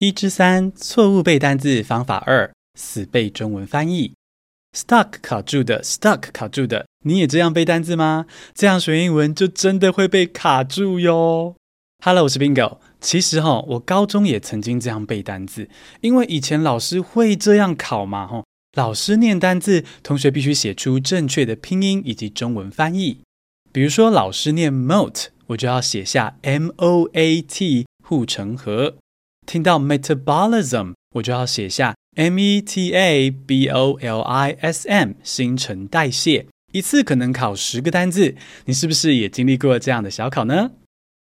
一之三，错误背单字方法二，死背中文翻译。Stuck 卡住的，Stuck 卡住的，你也这样背单字吗？这样学英文就真的会被卡住哟。Hello，我是 Bingo。其实哈，我高中也曾经这样背单字，因为以前老师会这样考嘛，哈，老师念单字，同学必须写出正确的拼音以及中文翻译。比如说，老师念 moat，我就要写下 m o a t 护城河；听到 metabolism，我就要写下 m e t a b o l i s m 新陈代谢。一次可能考十个单字，你是不是也经历过这样的小考呢？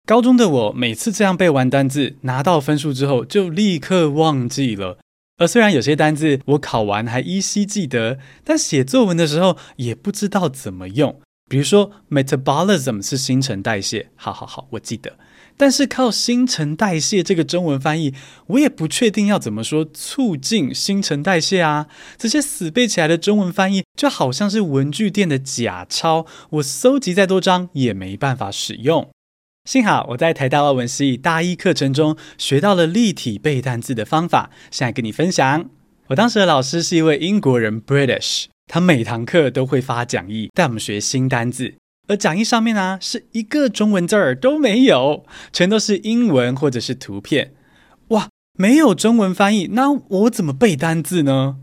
高中的我每次这样背完单字，拿到分数之后就立刻忘记了。而虽然有些单字我考完还依稀记得，但写作文的时候也不知道怎么用。比如说，metabolism 是新陈代谢，好好好，我记得。但是靠新陈代谢这个中文翻译，我也不确定要怎么说促进新陈代谢啊。这些死背起来的中文翻译，就好像是文具店的假钞，我搜集再多张也没办法使用。幸好我在台大外文系大一课程中学到了立体背单字的方法，现在跟你分享。我当时的老师是一位英国人，British，他每堂课都会发讲义带我们学新单字，而讲义上面呢、啊、是一个中文字儿都没有，全都是英文或者是图片。哇，没有中文翻译，那我怎么背单字呢？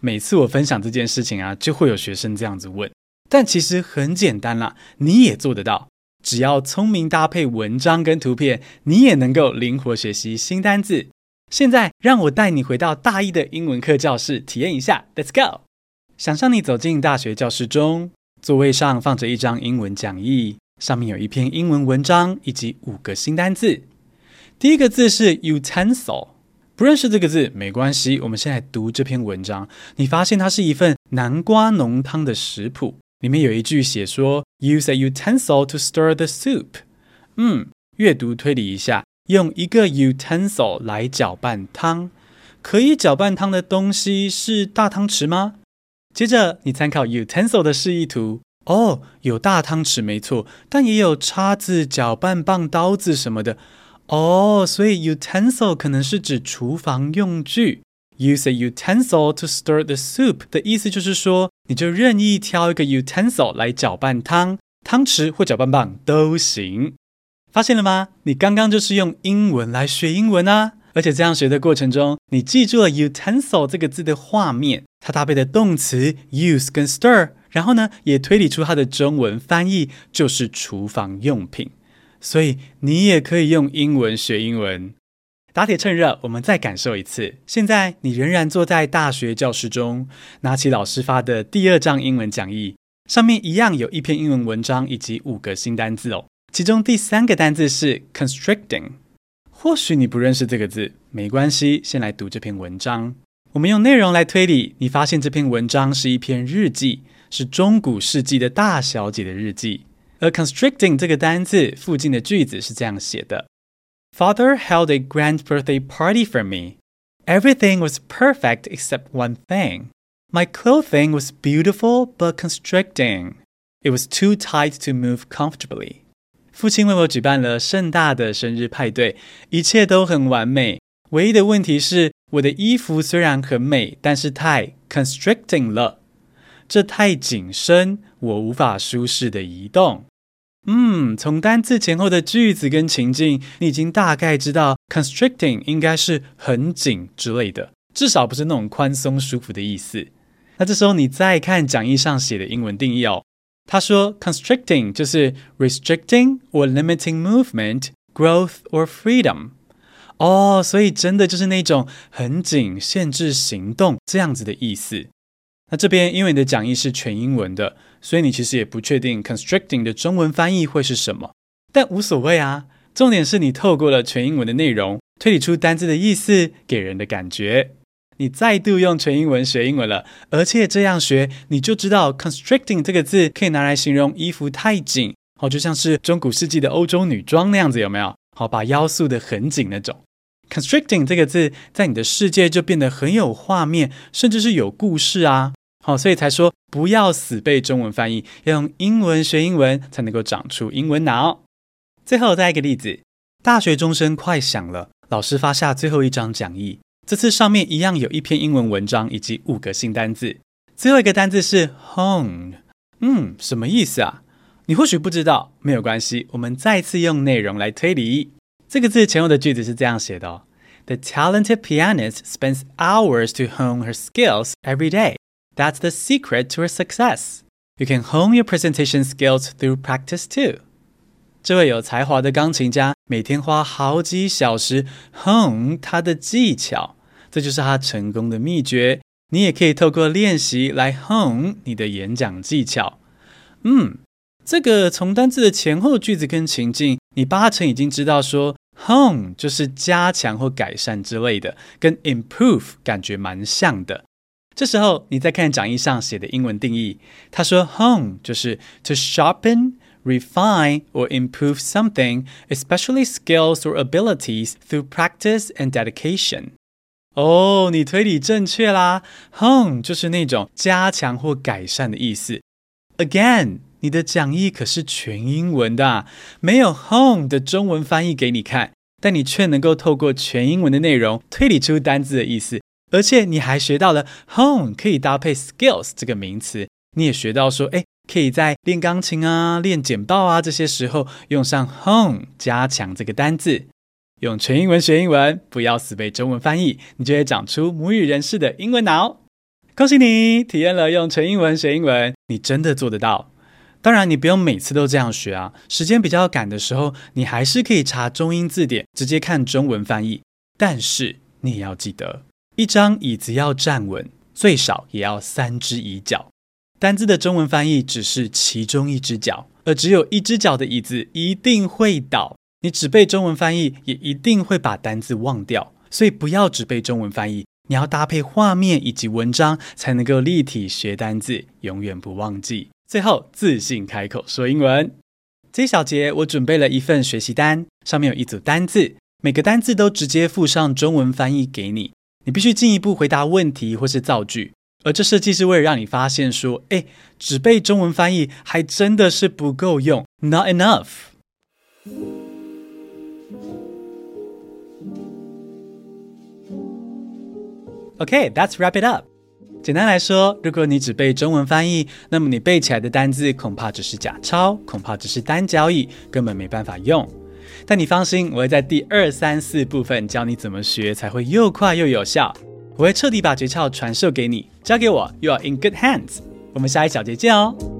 每次我分享这件事情啊，就会有学生这样子问，但其实很简单啦，你也做得到。只要聪明搭配文章跟图片，你也能够灵活学习新单字。现在，让我带你回到大一的英文课教室，体验一下。Let's go！想象你走进大学教室中，座位上放着一张英文讲义，上面有一篇英文文章以及五个新单字。第一个字是 utensil，不认识这个字没关系，我们先来读这篇文章。你发现它是一份南瓜浓汤的食谱。里面有一句写说，Use a utensil to stir the soup。嗯，阅读推理一下，用一个 utensil 来搅拌汤，可以搅拌汤的东西是大汤匙吗？接着你参考 utensil 的示意图，哦，有大汤匙没错，但也有叉子、搅拌棒、刀子什么的。哦，所以 utensil 可能是指厨房用具。Use a utensil to stir the soup 的意思就是说，你就任意挑一个 utensil 来搅拌汤，汤匙或搅拌棒都行。发现了吗？你刚刚就是用英文来学英文啊！而且这样学的过程中，你记住了 utensil 这个字的画面，它搭配的动词 use 跟 stir，然后呢，也推理出它的中文翻译就是厨房用品。所以你也可以用英文学英文。打铁趁热，我们再感受一次。现在你仍然坐在大学教室中，拿起老师发的第二张英文讲义，上面一样有一篇英文文章以及五个新单字哦。其中第三个单字是 constricting，或许你不认识这个字，没关系，先来读这篇文章。我们用内容来推理，你发现这篇文章是一篇日记，是中古世纪的大小姐的日记。而 constricting 这个单字附近的句子是这样写的。Father held a grand birthday party for me. Everything was perfect except one thing. My clothing was beautiful but constricting. It was too tight to move comfortably. 父亲为我举办了盛大的生日派对，一切都很完美。唯一的问题是，我的衣服虽然很美，但是太 constricting 了。这太紧身，我无法舒适的移动。嗯，从单字前后的句子跟情境，你已经大概知道 constricting 应该是很紧之类的，至少不是那种宽松舒服的意思。那这时候你再看讲义上写的英文定义哦，他说 constricting 就是 restricting or limiting movement, growth or freedom。哦，所以真的就是那种很紧、限制行动这样子的意思。那这边因为你的讲义是全英文的，所以你其实也不确定 constricting 的中文翻译会是什么，但无所谓啊。重点是你透过了全英文的内容，推理出单字的意思，给人的感觉。你再度用全英文学英文了，而且这样学，你就知道 constricting 这个字可以拿来形容衣服太紧，好，就像是中古世纪的欧洲女装那样子，有没有？好，把腰束得很紧那种。constricting 这个字在你的世界就变得很有画面，甚至是有故事啊。好，所以才说不要死背中文翻译，要用英文学英文，才能够长出英文脑。最后再一个例子，大学钟声快响了，老师发下最后一张讲义，这次上面一样有一篇英文文章以及五个新单字。最后一个单字是 hone，嗯，什么意思啊？你或许不知道，没有关系，我们再次用内容来推理。这个字前后的句子是这样写的哦：The talented pianist spends hours to hone her skills every day. That's the secret to her success. You can hone your presentation skills through practice too. 这位有才华的钢琴家每天花好几小时 hone 他的技巧， 这就是他成功的秘诀。你也可以透过练习来 hone 你的演讲技巧。嗯。这个从单字的前后句子跟情境，你八成已经知道说 hone 就是加强或改善之类的，跟 improve 感觉蛮像的。这时候你再看讲义上写的英文定义，他说 hone 就是 to sharpen, refine or improve something, especially skills or abilities through practice and dedication。哦，你推理正确啦，hone 就是那种加强或改善的意思。Again。你的讲义可是全英文的，没有 hone 的中文翻译给你看，但你却能够透过全英文的内容推理出单字的意思，而且你还学到了 hone 可以搭配 skills 这个名词，你也学到说，哎，可以在练钢琴啊、练简报啊这些时候用上 Home 加强这个单字，用全英文学英文，不要死背中文翻译，你就会长出母语人士的英文脑。恭喜你体验了用全英文学英文，你真的做得到。当然，你不用每次都这样学啊。时间比较赶的时候，你还是可以查中英字典，直接看中文翻译。但是你也要记得，一张椅子要站稳，最少也要三只椅脚。单字的中文翻译只是其中一只脚，而只有一只脚的椅子一定会倒。你只背中文翻译，也一定会把单字忘掉。所以不要只背中文翻译，你要搭配画面以及文章，才能够立体学单字，永远不忘记。最后，自信开口说英文。这一小节我准备了一份学习单，上面有一组单字，每个单字都直接附上中文翻译给你。你必须进一步回答问题或是造句。而这设计是为了让你发现说，哎，只背中文翻译还真的是不够用，not enough。Okay，let's wrap it up。简单来说，如果你只背中文翻译，那么你背起来的单字恐怕只是假钞，恐怕只是单交易，根本没办法用。但你放心，我会在第二、三、四部分教你怎么学才会又快又有效。我会彻底把诀窍传授给你，交给我，You are in good hands。我们下一小节见哦。